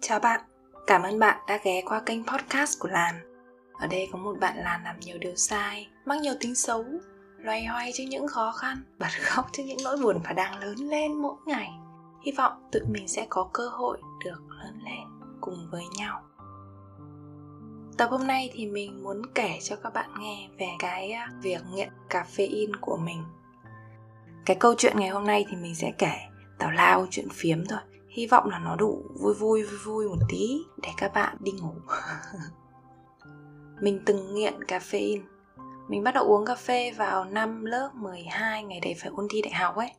Chào bạn, cảm ơn bạn đã ghé qua kênh podcast của Lan. Ở đây có một bạn Lan làm nhiều điều sai, mắc nhiều tính xấu, loay hoay trước những khó khăn, bật khóc trước những nỗi buồn và đang lớn lên mỗi ngày. Hy vọng tụi mình sẽ có cơ hội được lớn lên cùng với nhau. Tập hôm nay thì mình muốn kể cho các bạn nghe về cái à, việc nghiện caffeine của mình. Cái câu chuyện ngày hôm nay thì mình sẽ kể tào lao chuyện phiếm thôi hy vọng là nó đủ vui vui vui vui một tí để các bạn đi ngủ. Mình từng nghiện caffeine. Mình bắt đầu uống cà phê vào năm lớp 12 ngày đấy phải ôn thi đại học ấy.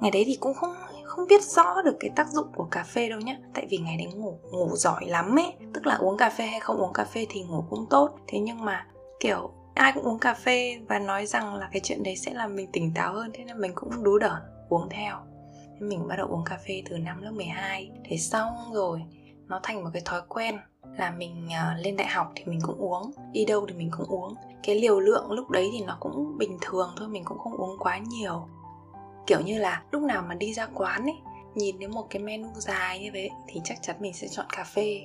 Ngày đấy thì cũng không không biết rõ được cái tác dụng của cà phê đâu nhá. Tại vì ngày đấy ngủ ngủ giỏi lắm ấy. Tức là uống cà phê hay không uống cà phê thì ngủ cũng tốt. Thế nhưng mà, kiểu, ai cũng uống cà phê và nói rằng là cái chuyện đấy sẽ làm mình tỉnh táo hơn, thế nên mình cũng đú đởn, uống theo mình bắt đầu uống cà phê từ năm lớp 12 thế xong rồi nó thành một cái thói quen là mình uh, lên đại học thì mình cũng uống đi đâu thì mình cũng uống. Cái liều lượng lúc đấy thì nó cũng bình thường thôi mình cũng không uống quá nhiều. Kiểu như là lúc nào mà đi ra quán ấy nhìn đến một cái menu dài như vậy thì chắc chắn mình sẽ chọn cà phê.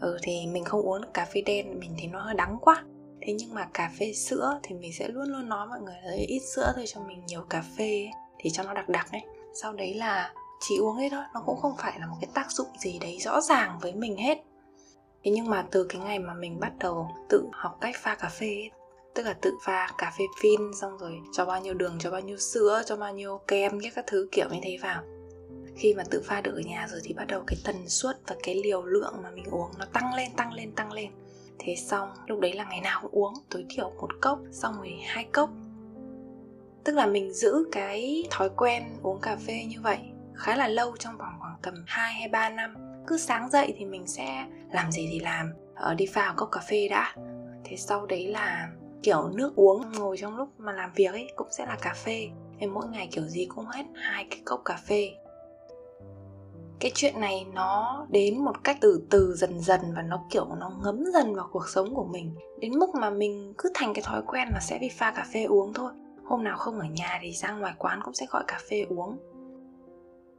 Ừ thì mình không uống cà phê đen mình thấy nó hơi đắng quá. Thế nhưng mà cà phê sữa thì mình sẽ luôn luôn nói mọi người là ít sữa thôi cho mình nhiều cà phê ấy, thì cho nó đặc đặc ấy sau đấy là chỉ uống hết thôi nó cũng không phải là một cái tác dụng gì đấy rõ ràng với mình hết. Thế nhưng mà từ cái ngày mà mình bắt đầu tự học cách pha cà phê ấy, tức là tự pha cà phê phin xong rồi cho bao nhiêu đường cho bao nhiêu sữa cho bao nhiêu kem các thứ kiểu như thế vào. Khi mà tự pha được ở nhà rồi thì bắt đầu cái tần suất và cái liều lượng mà mình uống nó tăng lên tăng lên tăng lên. Thế xong lúc đấy là ngày nào cũng uống tối thiểu một cốc xong rồi hai cốc tức là mình giữ cái thói quen uống cà phê như vậy khá là lâu trong vòng khoảng tầm 2 hay 3 năm. Cứ sáng dậy thì mình sẽ làm gì thì làm. Ở đi pha cốc cà phê đã. Thế sau đấy là, kiểu, nước uống ngồi trong lúc mà làm việc ấy cũng sẽ là cà phê. Em mỗi ngày kiểu gì cũng hết hai cái cốc cà phê. Cái chuyện này nó đến một cách từ từ dần dần và nó, kiểu, nó ngấm dần vào cuộc sống của mình. Đến mức mà mình cứ thành cái thói quen là sẽ đi pha cà phê uống thôi hôm nào không ở nhà thì ra ngoài quán cũng sẽ gọi cà phê uống.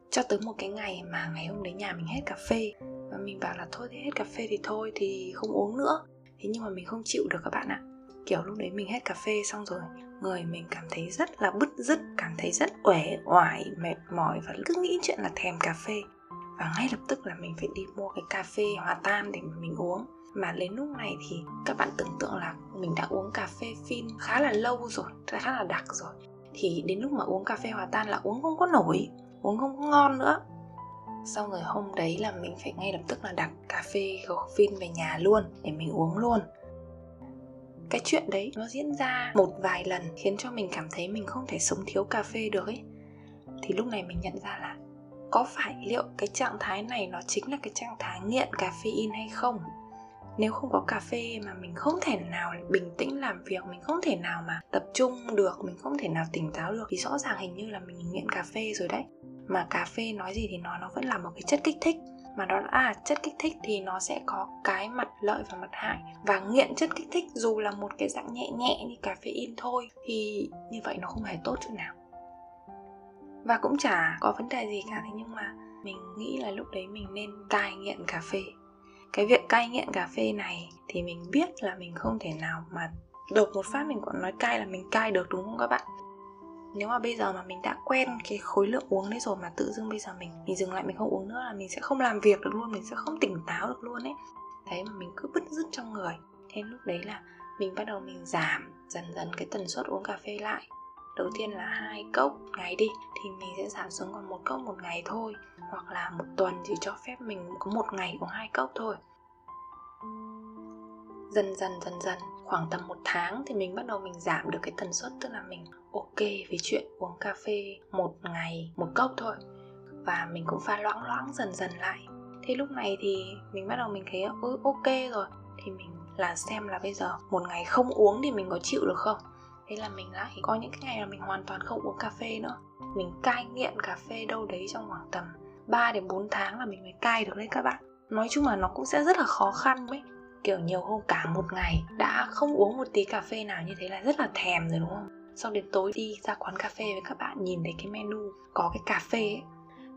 Cho tới một cái ngày mà ngày hôm đấy nhà mình hết cà phê và mình bảo là thôi thì hết cà phê thì thôi, thì không uống nữa. Thế nhưng mà mình không chịu được các bạn ạ. Kiểu lúc đấy mình hết cà phê xong rồi, người mình cảm thấy rất là bứt rứt, cảm thấy rất uể oải, mệt mỏi và cứ nghĩ chuyện là thèm cà phê. Và ngay lập tức là mình phải đi mua cái cà phê hòa tan để mình uống mà đến lúc này thì các bạn tưởng tượng là mình đã uống cà phê phin khá là lâu rồi, khá là đặc rồi. Thì đến lúc mà uống cà phê hòa tan là uống không có nổi, uống không có ngon nữa. Xong rồi hôm đấy là mình phải ngay lập tức là đặt cà phê phin về nhà luôn, để mình uống luôn. Cái chuyện đấy nó diễn ra một vài lần khiến cho mình cảm thấy mình không thể sống thiếu cà phê được ấy. Thì lúc này mình nhận ra là có phải liệu cái trạng thái này nó chính là cái trạng thái nghiện caffeine hay không? Nếu không có cà phê mà mình không thể nào bình tĩnh làm việc mình không thể nào mà tập trung được mình không thể nào tỉnh táo được thì rõ ràng hình như là mình nghiện cà phê rồi đấy. Mà cà phê nói gì thì nói nó vẫn là một cái chất kích thích. Mà đó là à, chất kích thích thì nó sẽ có cái mặt lợi và mặt hại. Và nghiện chất kích thích dù là một cái dạng nhẹ nhẹ như cà phê in thôi thì như vậy nó không hề tốt chút nào. Và cũng chả có vấn đề gì cả thế nhưng mà mình nghĩ là lúc đấy mình nên cai nghiện cà phê cái việc cai nghiện cà phê này thì mình biết là mình không thể nào mà đột một phát mình còn nói cai là mình cai được, đúng không các bạn? Nếu mà bây giờ mà mình đã quen cái khối lượng uống đấy rồi mà tự dưng bây giờ mình mình dừng lại mình không uống nữa là mình sẽ không làm việc được luôn, mình sẽ không tỉnh táo được luôn ấy. Đấy, mà mình cứ bứt rứt trong người. Thế lúc đấy là mình bắt đầu mình giảm dần dần cái tần suất uống cà phê lại đầu tiên là hai cốc ngày đi thì mình sẽ giảm xuống còn một cốc một ngày thôi. Hoặc là một tuần chỉ cho phép mình có một ngày uống hai cốc thôi. Dần dần dần dần khoảng tầm một tháng thì mình bắt đầu mình giảm được cái tần suất tức là mình ok với chuyện uống cà phê một ngày một cốc thôi. Và mình cũng pha loãng loãng dần dần lại. Thế lúc này thì mình bắt đầu mình thấy ừ, ok rồi. Thì mình là xem là bây giờ một ngày không uống thì mình có chịu được không? Thế là mình lại có những cái ngày là mình hoàn toàn không uống cà phê nữa. Mình cai nghiện cà phê đâu đấy trong khoảng tầm 3 đến 4 tháng là mình mới cai được đấy các bạn. Nói chung là nó cũng sẽ rất là khó khăn ấy. Kiểu nhiều hôm cả một ngày đã không uống một tí cà phê nào như thế là rất là thèm rồi, đúng không? Sau đến tối đi ra quán cà phê với các bạn nhìn thấy cái menu có cái cà phê ấy,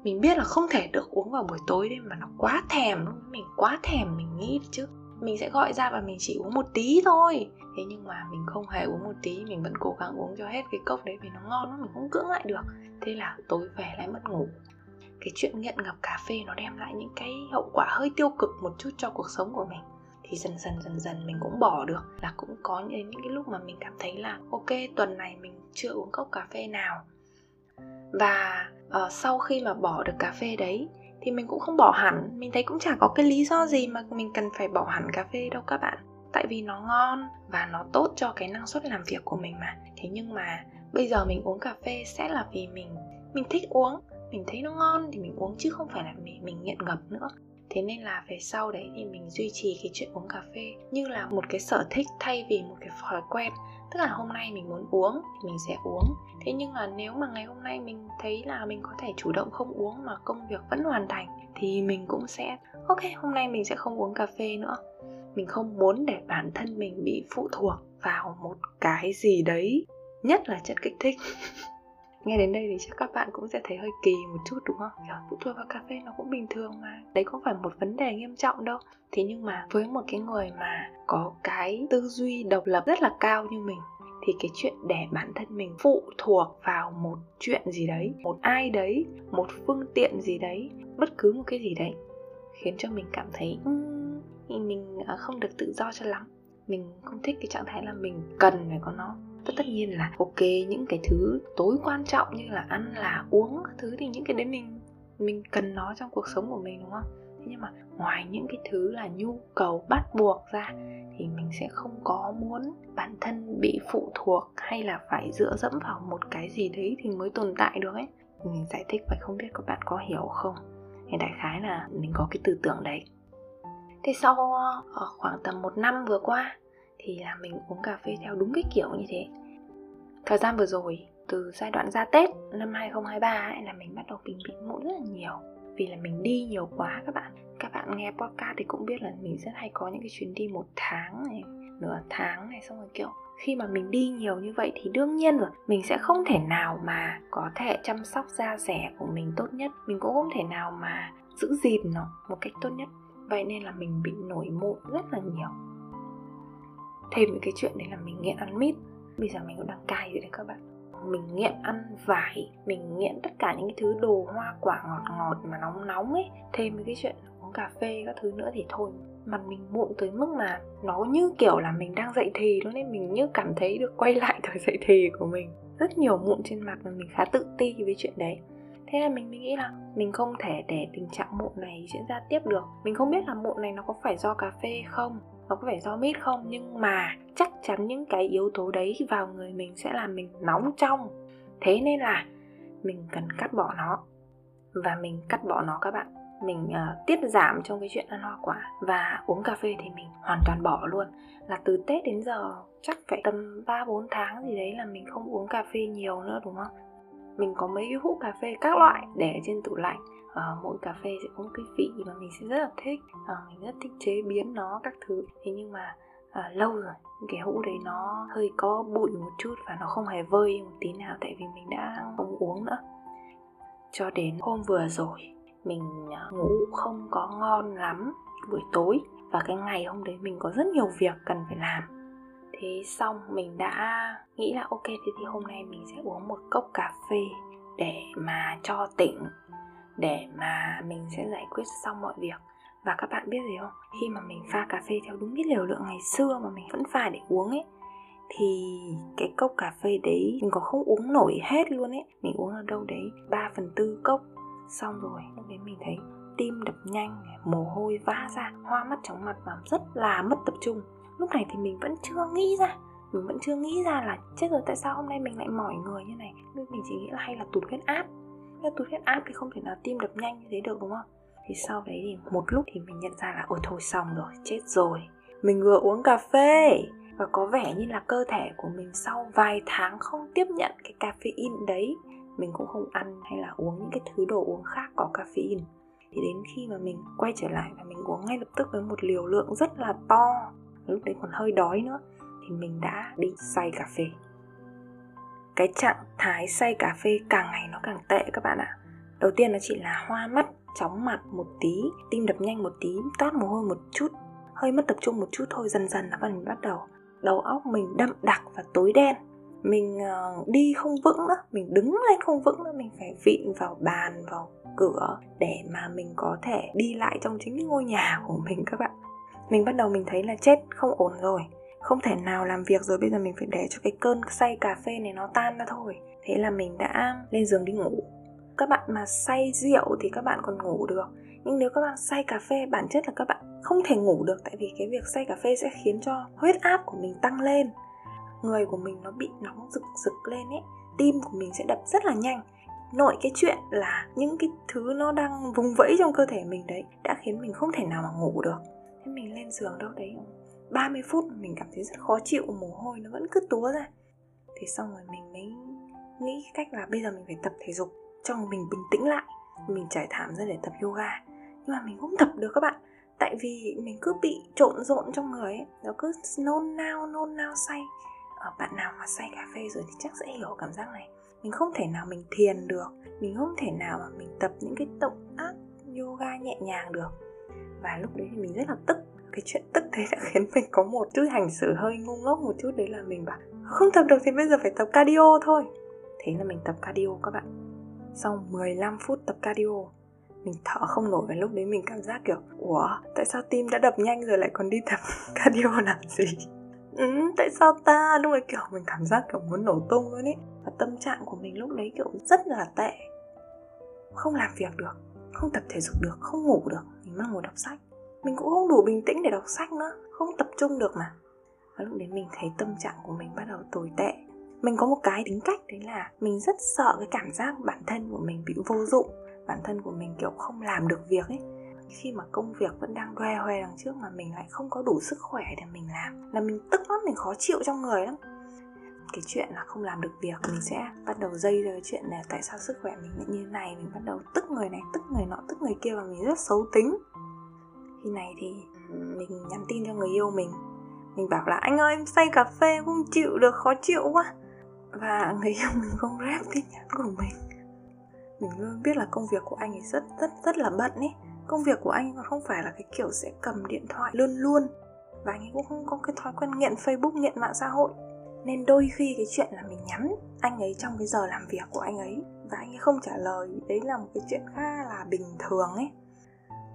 mình biết là không thể được uống vào buổi tối đấy mà nó quá thèm mình quá thèm, mình nghĩ chứ. Mình sẽ gọi ra và mình chỉ uống một tí thôi thế nhưng mà mình không hề uống một tí mình vẫn cố gắng uống cho hết cái cốc đấy vì nó ngon lắm mình không cưỡng lại được. Thế là tối về lại mất ngủ. Cái chuyện nghiện ngập cà phê nó đem lại những cái hậu quả hơi tiêu cực một chút cho cuộc sống của mình. Thì dần dần dần dần mình cũng bỏ được là cũng có những, những cái lúc mà mình cảm thấy là ok tuần này mình chưa uống cốc cà phê nào. Và uh, sau khi mà bỏ được cà phê đấy thì mình cũng không bỏ hẳn. Mình thấy cũng chả có cái lý do gì mà mình cần phải bỏ hẳn cà phê đâu các bạn tại vì nó ngon và nó tốt cho cái năng suất làm việc của mình mà. Thế nhưng mà bây giờ mình uống cà phê sẽ là vì mình mình thích uống mình thấy nó ngon thì mình uống chứ không phải là mình, mình nghiện ngập nữa. Thế nên là về sau đấy thì mình duy trì cái chuyện uống cà phê như là một cái sở thích thay vì một cái thói quen. Tức là hôm nay mình muốn uống thì mình sẽ uống. Thế nhưng là nếu mà ngày hôm nay mình thấy là mình có thể chủ động không uống mà công việc vẫn hoàn thành thì mình cũng sẽ ok hôm nay mình sẽ không uống cà phê nữa mình không muốn để bản thân mình bị phụ thuộc vào một cái gì đấy nhất là chất kích thích. Nghe đến đây thì chắc các bạn cũng sẽ thấy hơi kỳ một chút đúng không? Kiểu phụ thuộc vào cà phê nó cũng bình thường mà. Đấy không phải một vấn đề nghiêm trọng đâu. Thế nhưng mà với một cái người mà có cái tư duy độc lập rất là cao như mình thì cái chuyện để bản thân mình phụ thuộc vào một chuyện gì đấy một ai đấy một phương tiện gì đấy bất cứ một cái gì đấy khiến cho mình cảm thấy um, mình à, không được tự do cho lắm. Mình không thích cái trạng thái là mình cần phải có nó. Tất tất nhiên là ok, những cái thứ tối quan trọng như là ăn, là uống, các thứ thì những cái đấy mình mình cần nó trong cuộc sống của mình, đúng không? Thế nhưng mà ngoài những cái thứ là nhu cầu bắt buộc ra thì mình sẽ không có muốn bản thân bị phụ thuộc hay là phải dựa dẫm vào một cái gì đấy thì mới tồn tại được ấy. Mình giải thích vậy không biết các bạn có hiểu không? Thì đại khái là mình có cái tư tưởng đấy thế sau ờ, khoảng tầm một năm vừa qua thì là mình uống cà phê theo đúng cái kiểu như thế. Thời gian vừa rồi, từ giai đoạn ra Tết năm 2023 ấy là mình bắt đầu bình bị mũi rất là nhiều. Vì là mình đi nhiều quá các bạn. Các bạn nghe podcast thì cũng biết là mình rất hay có những cái chuyến đi một tháng này, nửa tháng này, xong rồi kiểu khi mà mình đi nhiều như vậy thì đương nhiên rồi, mình sẽ không thể nào mà có thể chăm sóc da rẻ của mình tốt nhất. Mình cũng không thể nào mà giữ gìn nó một cách tốt nhất vậy nên là mình bị nổi mụn rất là nhiều. Thêm với cái chuyện đấy là mình nghiện ăn mít bây giờ mình cũng đang cai rồi đấy các bạn. Mình nghiện ăn vải, mình nghiện tất cả những cái thứ đồ hoa quả ngọt ngọt mà nóng nóng ấy, thêm với cái chuyện uống cà phê các thứ nữa thì thôi. Mặt mình mụn tới mức mà nó như kiểu là mình đang dậy thì luôn nên mình như cảm thấy được quay lại thời dậy thì của mình. Rất nhiều mụn trên mặt và mình khá tự ti với chuyện đấy thế là mình mới nghĩ là mình không thể để tình trạng mụn này diễn ra tiếp được. Mình không biết là mụn này nó có phải do cà phê không nó có phải do mít không nhưng mà chắc chắn những cái yếu tố đấy vào người mình sẽ làm mình nóng trong. Thế nên là mình cần cắt bỏ nó. Và mình cắt bỏ nó các bạn. Mình uh, tiết giảm trong cái chuyện ăn hoa quả và uống cà phê thì mình hoàn toàn bỏ luôn. Là từ tết đến giờ chắc phải tầm 3 4 tháng gì đấy là mình không uống cà phê nhiều nữa đúng không? Mình có mấy cái hũ cà phê các loại để trên tủ lạnh. Uh, mỗi cà phê sẽ có một cái vị mà mình sẽ rất là thích. Uh, mình rất thích chế biến nó các thứ. Thế nhưng mà à, lâu rồi cái hũ đấy nó hơi có bụi một chút và nó không hề vơi một tí nào tại vì mình đã không uống nữa. Cho đến hôm vừa rồi mình ngủ không có ngon lắm buổi tối và cái ngày hôm đấy mình có rất nhiều việc cần phải làm thế xong mình đã nghĩ là ok, thế thì hôm nay mình sẽ uống một cốc cà phê để mà cho tỉnh, để mà mình sẽ giải quyết xong mọi việc. Và các bạn biết gì không? Khi mà mình pha cà phê theo đúng cái liều lượng ngày xưa mà mình vẫn pha để uống ấy, thì cái cốc cà phê đấy mình còn không uống nổi hết luôn ấy. Mình uống ở đâu đấy? 3 phần tư cốc. Xong rồi, lúc đấy mình thấy tim đập nhanh, mồ hôi vã ra, hoa mắt chóng mặt và rất là mất tập trung lúc này thì mình vẫn chưa nghĩ ra. Mình vẫn chưa nghĩ ra là chết rồi, tại sao hôm nay mình lại mỏi người như này? Mình chỉ nghĩ là hay là tụt huyết áp. Cái tụt huyết áp thì không thể nào tim đập nhanh như thế được, đúng không? Thì sau đấy thì một lúc thì mình nhận ra là, ôi thôi xong rồi, chết rồi. Mình vừa uống cà phê và có vẻ như là cơ thể của mình sau vài tháng không tiếp nhận cái caffeine đấy, mình cũng không ăn hay là uống những cái thứ đồ uống khác có caffeine. Thì đến khi mà mình quay trở lại và mình uống ngay lập tức với một liều lượng rất là to lúc đấy còn hơi đói nữa thì mình đã bị say cà phê. Cái trạng thái say cà phê càng ngày nó càng tệ các bạn ạ. Đầu tiên nó chỉ là hoa mắt chóng mặt một tí tim đập nhanh một tí toát mồ hôi một chút hơi mất tập trung một chút thôi dần dần nó mình bắt đầu đầu óc mình đậm đặc và tối đen. Mình uh, đi không vững nữa mình đứng lên không vững nữa mình phải vịn vào bàn vào cửa để mà mình có thể đi lại trong chính ngôi nhà của mình các bạn mình bắt đầu mình thấy là chết, không ổn rồi. Không thể nào làm việc rồi, bây giờ mình phải để cho cái cơn say cà phê này nó tan ra thôi. Thế là mình đã lên giường đi ngủ. Các bạn mà say rượu thì các bạn còn ngủ được. Nhưng nếu các bạn say cà phê, bản chất là các bạn không thể ngủ được, tại vì cái việc say cà phê sẽ khiến cho huyết áp của mình tăng lên. Người của mình nó bị nóng rực rực lên ấy, tim của mình sẽ đập rất là nhanh. Nội cái chuyện là những cái thứ nó đang vùng vẫy trong cơ thể mình đấy, đã khiến mình không thể nào mà ngủ được mình lên giường đâu đấy 30 phút mình cảm thấy rất khó chịu, mồ hôi nó vẫn cứ túa ra. Thì xong rồi mình mới nghĩ cách là bây giờ mình phải tập thể dục cho mình bình tĩnh lại. Mình trải thảm ra để tập yoga. Nhưng mà mình không tập được các bạn. Tại vì mình cứ bị trộn rộn trong người ấy. Nó cứ nôn nao nôn nao say. Ở bạn nào mà say cà phê rồi thì chắc sẽ hiểu cảm giác này. Mình không thể nào mình thiền được. Mình không thể nào mà mình tập những cái động tác yoga nhẹ nhàng được và lúc đấy thì mình rất là tức. Cái chuyện tức thế đã khiến mình có một chút hành xử hơi ngu ngốc một chút. Đấy là mình bảo không tập được thì bây giờ phải tập cardio thôi. Thế là mình tập cardio các bạn. Sau 15 phút tập cardio mình thở không nổi và lúc đấy mình cảm giác kiểu ủa tại sao tim đã đập nhanh rồi lại còn đi tập cardio làm gì? Ừ, tại sao ta? Lúc đấy kiểu mình cảm giác kiểu muốn nổ tung luôn ấy. Và tâm trạng của mình lúc đấy kiểu rất là tệ. Không làm việc được không tập thể dục được, không ngủ được, mình mang ngồi đọc sách. Mình cũng không đủ bình tĩnh để đọc sách nữa, không tập trung được mà. Và lúc đấy mình thấy tâm trạng của mình bắt đầu tồi tệ. Mình có một cái tính cách đấy là mình rất sợ cái cảm giác bản thân của mình bị vô dụng, bản thân của mình, kiểu, không làm được việc ấy. Khi mà công việc vẫn đang đoe hoe đằng trước mà mình lại không có đủ sức khỏe để mình làm, là mình tức lắm, mình khó chịu trong người lắm cái chuyện là không làm được việc, mình sẽ bắt đầu dây ra cái chuyện là tại sao sức khỏe mình lại như thế này, mình bắt đầu tức người này, tức người nọ, tức người kia và mình rất xấu tính. Khi này thì mình nhắn tin cho người yêu mình. Mình bảo là, anh ơi, em say cà phê không chịu được, khó chịu quá. Và người yêu mình không rep tin nhắn của mình. Mình luôn biết là công việc của anh ấy rất rất rất là bận ấy công việc của anh không phải là cái kiểu sẽ cầm điện thoại luôn luôn. Và anh ấy cũng không có cái thói quen nghiện facebook, nghiện mạng xã hội nên đôi khi cái chuyện là mình nhắn anh ấy trong cái giờ làm việc của anh ấy và anh ấy không trả lời, đấy là một cái chuyện khá là bình thường ấy.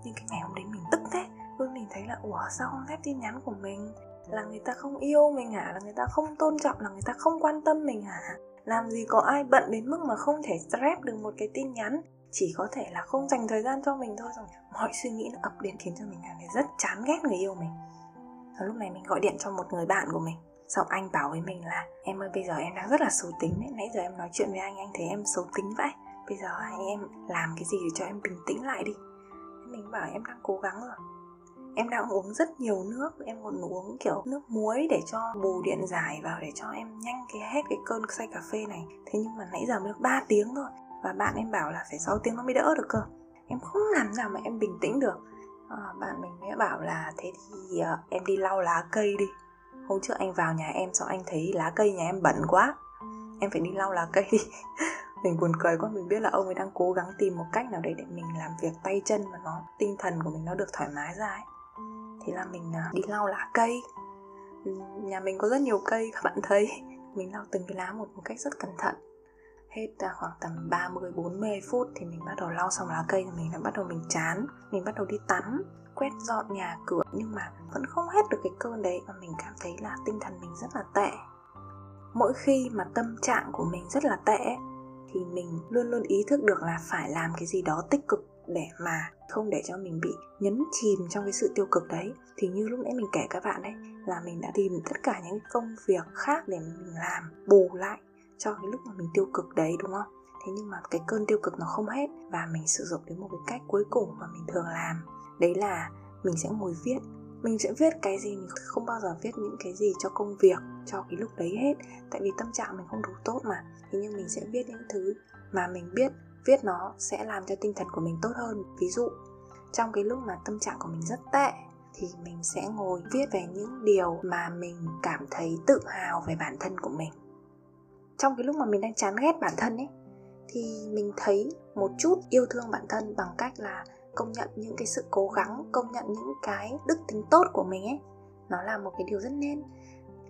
Nhưng cái ngày hôm đấy mình tức thế luôn mình thấy là, ủa, sao không phép tin nhắn của mình? Là người ta không yêu mình hả? Là người ta không tôn trọng, là người ta không quan tâm mình hả? Làm gì có ai bận đến mức mà không thể rep được một cái tin nhắn? Chỉ có thể là không dành thời gian cho mình thôi. Rồi mọi suy nghĩ nó ập đến khiến cho mình cảm thấy rất chán ghét người yêu mình. Và lúc này mình gọi điện cho một người bạn của mình xong anh bảo với mình là em ơi bây giờ em đang rất là xấu tính đấy. Nãy giờ em nói chuyện với anh anh thấy em xấu tính vậy bây giờ anh em làm cái gì để cho em bình tĩnh lại đi? Mình bảo em đang cố gắng rồi. Em đang uống rất nhiều nước. Em còn uống kiểu nước muối để cho bù điện giải vào để cho em nhanh cái hết cái cơn say cà phê này. Thế nhưng mà nãy giờ mới được 3 tiếng thôi. Và bạn em bảo là phải 6 tiếng nó mới đỡ được cơ. Em không làm nào mà em bình tĩnh được. À, bạn mình mới bảo là thế thì uh, em đi lau lá cây đi hôm trước anh vào nhà em xong anh thấy lá cây nhà em bẩn quá. Em phải đi lau lá cây. Đi mình buồn cười quá, mình biết là ông ấy đang cố gắng tìm một cách nào đấy để mình làm việc tay chân mà nó, tinh thần của mình nó được thoải mái ra ấy. Thế là mình à, đi lau lá cây. Nhà mình có rất nhiều cây, các bạn thấy. Mình lau từng cái lá một một cách rất cẩn thận hết khoảng tầm 30 40 phút thì mình bắt đầu lau xong lá cây thì mình đã bắt đầu mình chán. Mình bắt đầu đi tắm, quét dọn nhà cửa nhưng mà vẫn không hết được cái cơn đấy và mình cảm thấy là tinh thần mình rất là tệ. Mỗi khi mà tâm trạng của mình rất là tệ thì mình luôn luôn ý thức được là phải làm cái gì đó tích cực để mà không để cho mình bị nhấn chìm trong cái sự tiêu cực đấy. Thì như lúc nãy mình kể các bạn đấy là mình đã tìm tất cả những công việc khác để mình làm, bù lại cho cái lúc mà mình tiêu cực đấy, đúng không? Thế nhưng mà cái cơn tiêu cực nó không hết và mình sử dụng đến một cái cách cuối cùng mà mình thường làm. Đấy là mình sẽ ngồi viết. Mình sẽ viết cái gì mình không bao giờ viết những cái gì cho công việc, cho cái lúc đấy hết. Tại vì tâm trạng mình không đủ tốt mà. Thế nhưng mình sẽ viết những thứ mà mình biết viết nó sẽ làm cho tinh thần của mình tốt hơn. Ví dụ, trong cái lúc mà tâm trạng của mình rất tệ thì mình sẽ ngồi viết về những điều mà mình cảm thấy tự hào về bản thân của mình trong cái lúc mà mình đang chán ghét bản thân ấy, thì mình thấy một chút yêu thương bản thân bằng cách là công nhận những cái sự cố gắng, công nhận những cái đức tính tốt của mình ấy. Nó là một cái điều rất nên.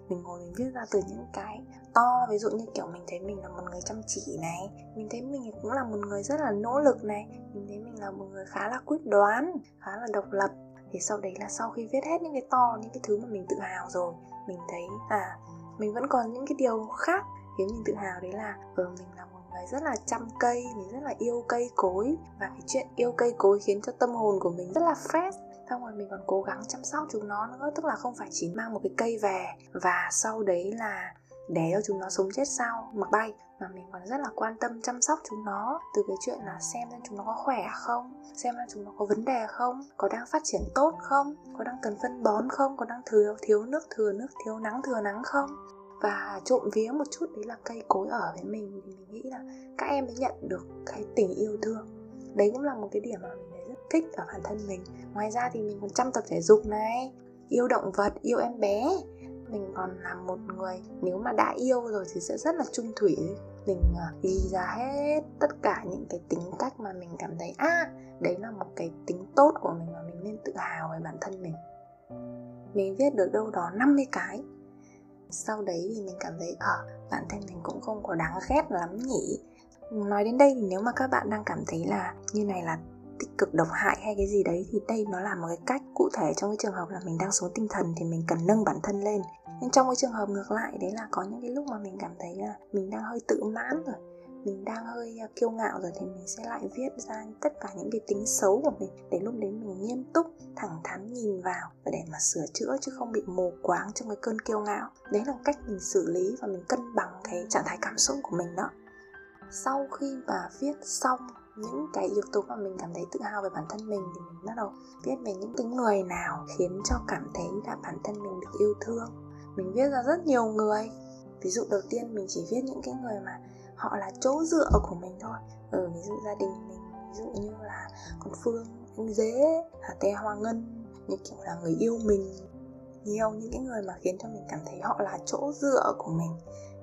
Mình ngồi mình viết ra từ những cái to, ví dụ như kiểu mình thấy mình là một người chăm chỉ này, mình thấy mình cũng là một người rất là nỗ lực này, mình thấy mình là một người khá là quyết đoán, khá là độc lập. Thì sau đấy là sau khi viết hết những cái to, những cái thứ mà mình tự hào rồi, mình thấy à mình vẫn còn những cái điều khác khiến mình tự hào đấy là ừ mình là một người rất là chăm cây, mình rất là yêu cây cối. Và cái chuyện yêu cây cối khiến cho tâm hồn của mình rất là fresh. Xong rồi mình còn cố gắng chăm sóc chúng nó nữa, tức là không phải chỉ mang một cái cây về. Và sau đấy là để cho chúng nó sống chết sau, mặc bay. Mà mình còn rất là quan tâm chăm sóc chúng nó. Từ cái chuyện là xem xem chúng nó có khỏe không, xem xem chúng nó có vấn đề không, có đang phát triển tốt không, có đang cần phân bón không, có đang thừa, thiếu nước, thừa nước thiếu nắng, thừa nắng không và trộm vía một chút, đấy là cây cối ở với mình. Thì mình nghĩ là các em mới nhận được cái tình yêu thương. Đấy cũng là một cái điểm mà mình thấy rất thích ở bản thân mình. Ngoài ra thì mình còn chăm tập thể dục này, yêu động vật, yêu em bé. Mình còn là một người, nếu mà đã yêu rồi thì sẽ rất là trung thủy. Mình à, ghi ra hết tất cả những cái tính cách mà mình cảm thấy à đấy là một cái tính tốt của mình mà mình nên tự hào về bản thân mình. Mình viết được đâu đó 50 cái sau đấy thì mình cảm thấy ở ờ, bản thân mình cũng không có đáng ghét lắm nhỉ. Nói đến đây thì nếu mà các bạn đang cảm thấy là như này là tích cực độc hại hay cái gì đấy thì đây nó là một cái cách cụ thể trong cái trường hợp là mình đang xuống tinh thần thì mình cần nâng bản thân lên. Nhưng trong cái trường hợp ngược lại đấy là có những cái lúc mà mình cảm thấy là mình đang hơi tự mãn rồi mình đang hơi à, kiêu ngạo rồi thì mình sẽ lại viết ra tất cả những cái tính xấu của mình để lúc đấy mình nghiêm túc, thẳng thắn nhìn vào và để mà sửa chữa chứ không bị mù quáng trong cái cơn kiêu ngạo. Đấy là cách mình xử lý và mình cân bằng cái trạng thái cảm xúc của mình đó. Sau khi mà viết xong những cái yếu tố mà mình cảm thấy tự hào về bản thân mình thì mình bắt đầu viết về những cái người nào khiến cho cảm thấy là bản thân mình được yêu thương. Mình viết ra rất nhiều người. Ví dụ đầu tiên mình chỉ viết những cái người mà họ là chỗ dựa của mình thôi. Ừ, ví dụ gia đình mình ví dụ như là con phương anh dế hà te hoa ngân như kiểu là người yêu mình nhiều những cái người mà khiến cho mình cảm thấy họ là chỗ dựa của mình.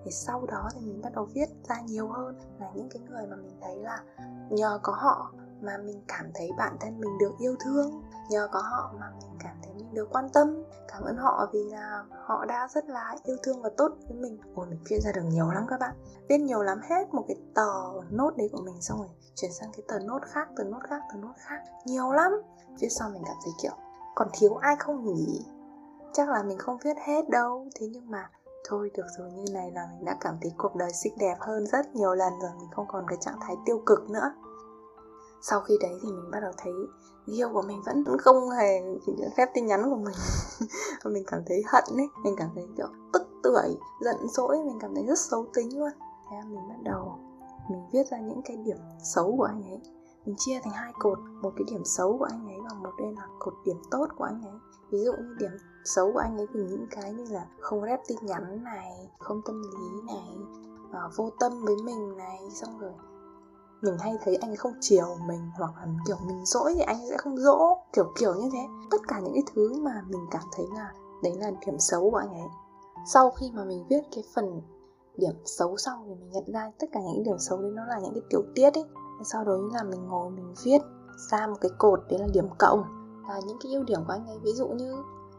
Thì sau đó thì mình bắt đầu viết ra nhiều hơn là những cái người mà mình thấy là nhờ có họ mà mình cảm thấy bản thân mình được yêu thương nhờ có họ mà mình cảm thấy mình được quan tâm. Cảm ơn họ vì là họ đã rất là yêu thương và tốt với mình. Ôi, mình viết ra được nhiều lắm các bạn. Viết nhiều lắm hết một cái tờ nốt đấy của mình xong rồi chuyển sang cái tờ nốt khác, tờ nốt khác, tờ nốt khác. Nhiều lắm. Viết xong mình cảm thấy kiểu, còn thiếu ai không nhỉ? Chắc là mình không viết hết đâu. Thế nhưng mà thôi, được rồi, như này là mình đã cảm thấy cuộc đời xinh đẹp hơn rất nhiều lần rồi. Mình không còn cái trạng thái tiêu cực nữa. Sau khi đấy thì mình bắt đầu thấy yêu của mình vẫn không hề phép tin nhắn của mình. Mình cảm thấy hận ấy, mình cảm thấy kiểu tức tưởi giận dỗi, mình cảm thấy rất xấu tính luôn. Thế mình bắt đầu, mình viết ra những cái điểm xấu của anh ấy. Mình chia thành hai cột, một cái điểm xấu của anh ấy và một đây là cột điểm tốt của anh ấy. Ví dụ như điểm xấu của anh ấy thì những cái như là không rep tin nhắn này, không tâm lý này ờ, vô tâm với mình này, xong rồi mình hay thấy anh ấy không chiều mình hoặc là kiểu mình dỗi thì anh ấy sẽ không dỗ, kiểu kiểu như thế. Tất cả những cái thứ mà mình cảm thấy là đấy là điểm xấu của anh ấy. Sau khi mà mình viết cái phần điểm xấu xong thì mình nhận ra tất cả những cái điểm xấu đấy nó là những cái tiểu tiết ấy. Sau đó là mình ngồi mình viết ra một cái cột, đấy là điểm cộng. Là những cái ưu điểm của anh ấy, ví dụ như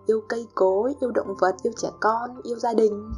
yêu cây cối, yêu động vật, yêu trẻ con, yêu gia đình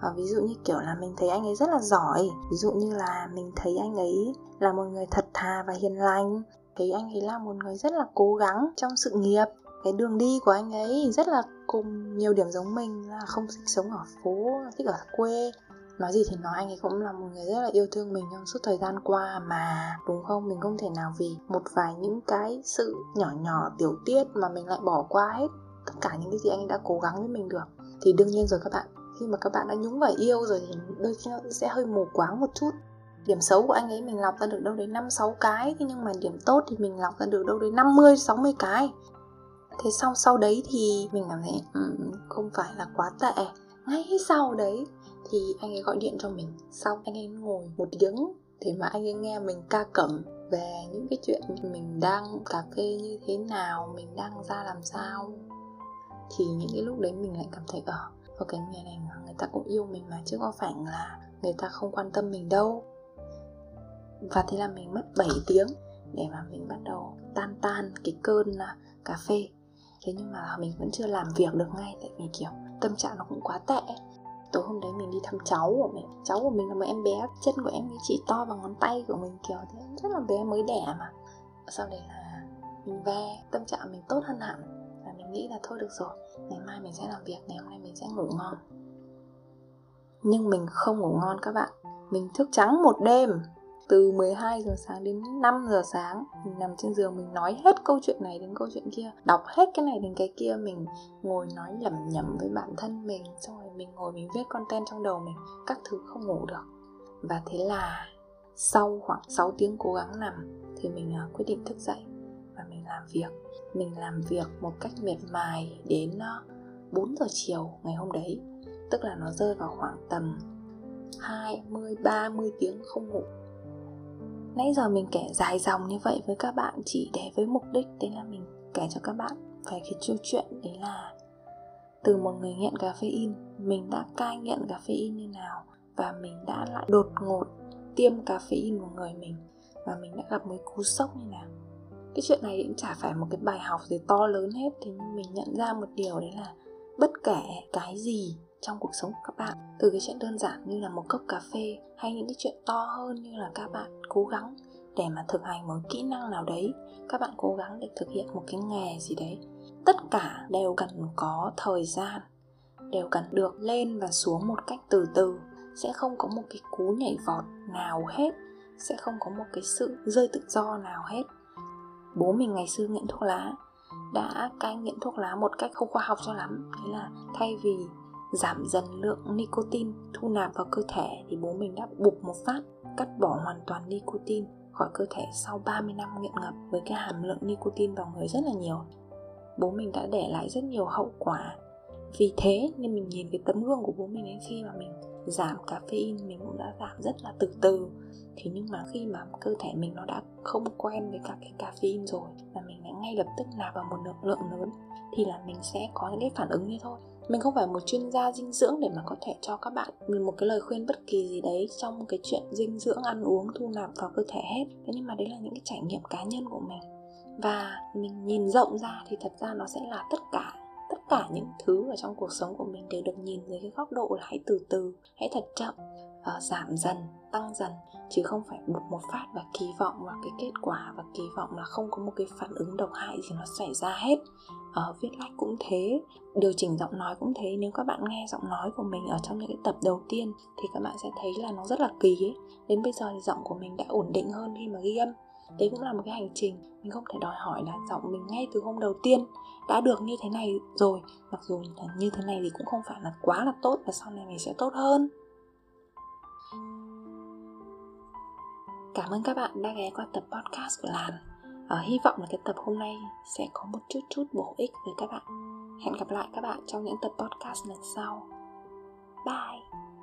à, ví dụ như kiểu là mình thấy anh ấy rất là giỏi. Ví dụ như là mình thấy anh ấy là một người thật thà và hiền lành. Thấy anh ấy là một người rất là cố gắng trong sự nghiệp. Cái đường đi của anh ấy rất là cùng nhiều điểm giống mình là không thích sống ở phố thích ở quê. Nói gì thì nói anh ấy cũng là một người rất là yêu thương mình trong suốt thời gian qua mà đúng không? Mình không thể nào vì một vài những cái sự nhỏ nhỏ tiểu tiết mà mình lại bỏ qua hết tất cả những cái gì anh ấy đã cố gắng với mình được. Thì đương nhiên rồi các bạn khi mà các bạn đã nhúng vào yêu rồi thì đôi khi nó sẽ hơi mù quáng một chút. Điểm xấu của anh ấy mình lọc ra được đâu đấy năm sáu cái thế nhưng mà điểm tốt thì mình lọc ra được đâu đấy 50 60 cái. Thế sau sau đấy thì mình cảm thấy um, không phải là quá tệ. Ngay sau đấy thì anh ấy gọi điện cho mình. Sau anh ấy ngồi một tiếng thế mà anh ấy nghe mình ca cẩm về những cái chuyện mình đang cà phê như thế nào mình đang ra làm sao. Thì những cái lúc đấy mình lại cảm thấy ở uh, và cái người này người ta cũng yêu mình mà, chứ có phải là người ta không quan tâm mình đâu. Và thế là mình mất 7 tiếng để mà mình bắt đầu tan tan cái cơn là cà phê. Thế nhưng mà mình vẫn chưa làm việc được ngay, tại vì, kiểu, tâm trạng nó cũng quá tệ. Tối hôm đấy mình đi thăm cháu của mình. Cháu của mình là một em bé, chân của em ấy chỉ to bằng ngón tay của mình, kiểu thế. Rất là bé mới đẻ mà. Sau đấy là mình về tâm trạng mình tốt hơn hẳn nghĩ là thôi được rồi, ngày mai mình sẽ làm việc, ngày hôm nay mình sẽ ngủ ngon. Nhưng mình không ngủ ngon các bạn. Mình thức trắng một đêm, từ 12 giờ sáng đến 5 giờ sáng. Mình nằm trên giường, mình nói hết câu chuyện này đến câu chuyện kia, đọc hết cái này đến cái kia. Mình ngồi nói lẩm nhẩm với bản thân mình, xong rồi mình ngồi mình viết content trong đầu mình, các thứ không ngủ được. Và thế là sau khoảng 6 tiếng cố gắng nằm, thì mình à, quyết định thức dậy và mình làm việc mình làm việc một cách miệt mài đến ờ, 4 giờ chiều ngày hôm đấy. Tức là nó rơi vào khoảng tầm 20 30 tiếng không ngủ. Nãy giờ mình kể dài dòng như vậy với các bạn chỉ để với mục đích đấy là mình kể cho các bạn về cái câu chuyện đấy là từ một người nghiện caffeine mình đã cai nghiện caffeine như nào và mình đã lại đột ngột tiêm caffeine vào người mình và mình đã gặp mấy cú sốc như nào cái chuyện này cũng chả phải một cái bài học gì to lớn hết, thế nhưng mình nhận ra một điều đấy là bất kể cái gì trong cuộc sống của các bạn, từ cái chuyện đơn giản như là một cốc cà phê hay những cái chuyện to hơn như là các bạn cố gắng để mà thực hành một kỹ năng nào đấy, các bạn cố gắng để thực hiện một cái nghề gì đấy, tất cả đều cần có thời gian, đều cần được lên và xuống một cách từ từ. Sẽ không có một cái cú nhảy vọt nào hết, sẽ không có một cái sự rơi tự do nào hết bố mình ngày xưa nghiện thuốc lá, đã cai nghiện thuốc lá một cách không khoa học cho lắm thế là thay vì giảm dần lượng nicotine thu nạp vào cơ thể thì bố mình đã bục một phát, cắt bỏ hoàn toàn nicotine khỏi cơ thể sau 30 năm nghiện ngập với cái hàm lượng nicotine vào người rất là nhiều. Bố mình đã để lại rất nhiều hậu quả. Vì thế nên mình nhìn cái tấm gương của bố mình đến khi mà mình giảm caffeine, mình cũng đã giảm rất là từ từ. Thế nhưng mà khi mà cơ thể mình nó đã không quen với các cái caffeine rồi và mình đã ngay lập tức nạp vào một lượng lượng lớn, thì là mình sẽ có những cái phản ứng như thôi. Mình không phải một chuyên gia dinh dưỡng để mà có thể cho các bạn một cái lời khuyên bất kỳ gì đấy trong cái chuyện dinh dưỡng, ăn uống, thu nạp vào cơ thể hết. Thế nhưng mà đấy là những cái trải nghiệm cá nhân của mình. Và mình nhìn rộng ra thì thật ra nó sẽ là tất cả cả những thứ ở trong cuộc sống của mình đều được nhìn dưới cái góc độ là hãy từ từ hãy thật chậm ờ, uh, giảm dần tăng dần chứ không phải bục một phát và kỳ vọng vào cái kết quả và kỳ vọng là không có một cái phản ứng độc hại gì nó xảy ra hết. Ở uh, viết lách cũng thế điều chỉnh giọng nói cũng thế. Nếu các bạn nghe giọng nói của mình ở trong những cái tập đầu tiên thì các bạn sẽ thấy là nó rất là kỳ ấy. Đến bây giờ thì giọng của mình đã ổn định hơn khi mà ghi âm đấy cũng là một cái hành trình, mình không thể đòi hỏi là giọng mình ngay từ hôm đầu tiên đã được như thế này rồi. Mặc dù là như thế này thì cũng không phải là quá là tốt và sau này mình sẽ tốt hơn. Cảm ơn các bạn đã ghé qua tập podcast của làn. Ở hy vọng là cái tập hôm nay sẽ có một chút chút bổ ích với các bạn. Hẹn gặp lại các bạn trong những tập podcast lần sau. Bye!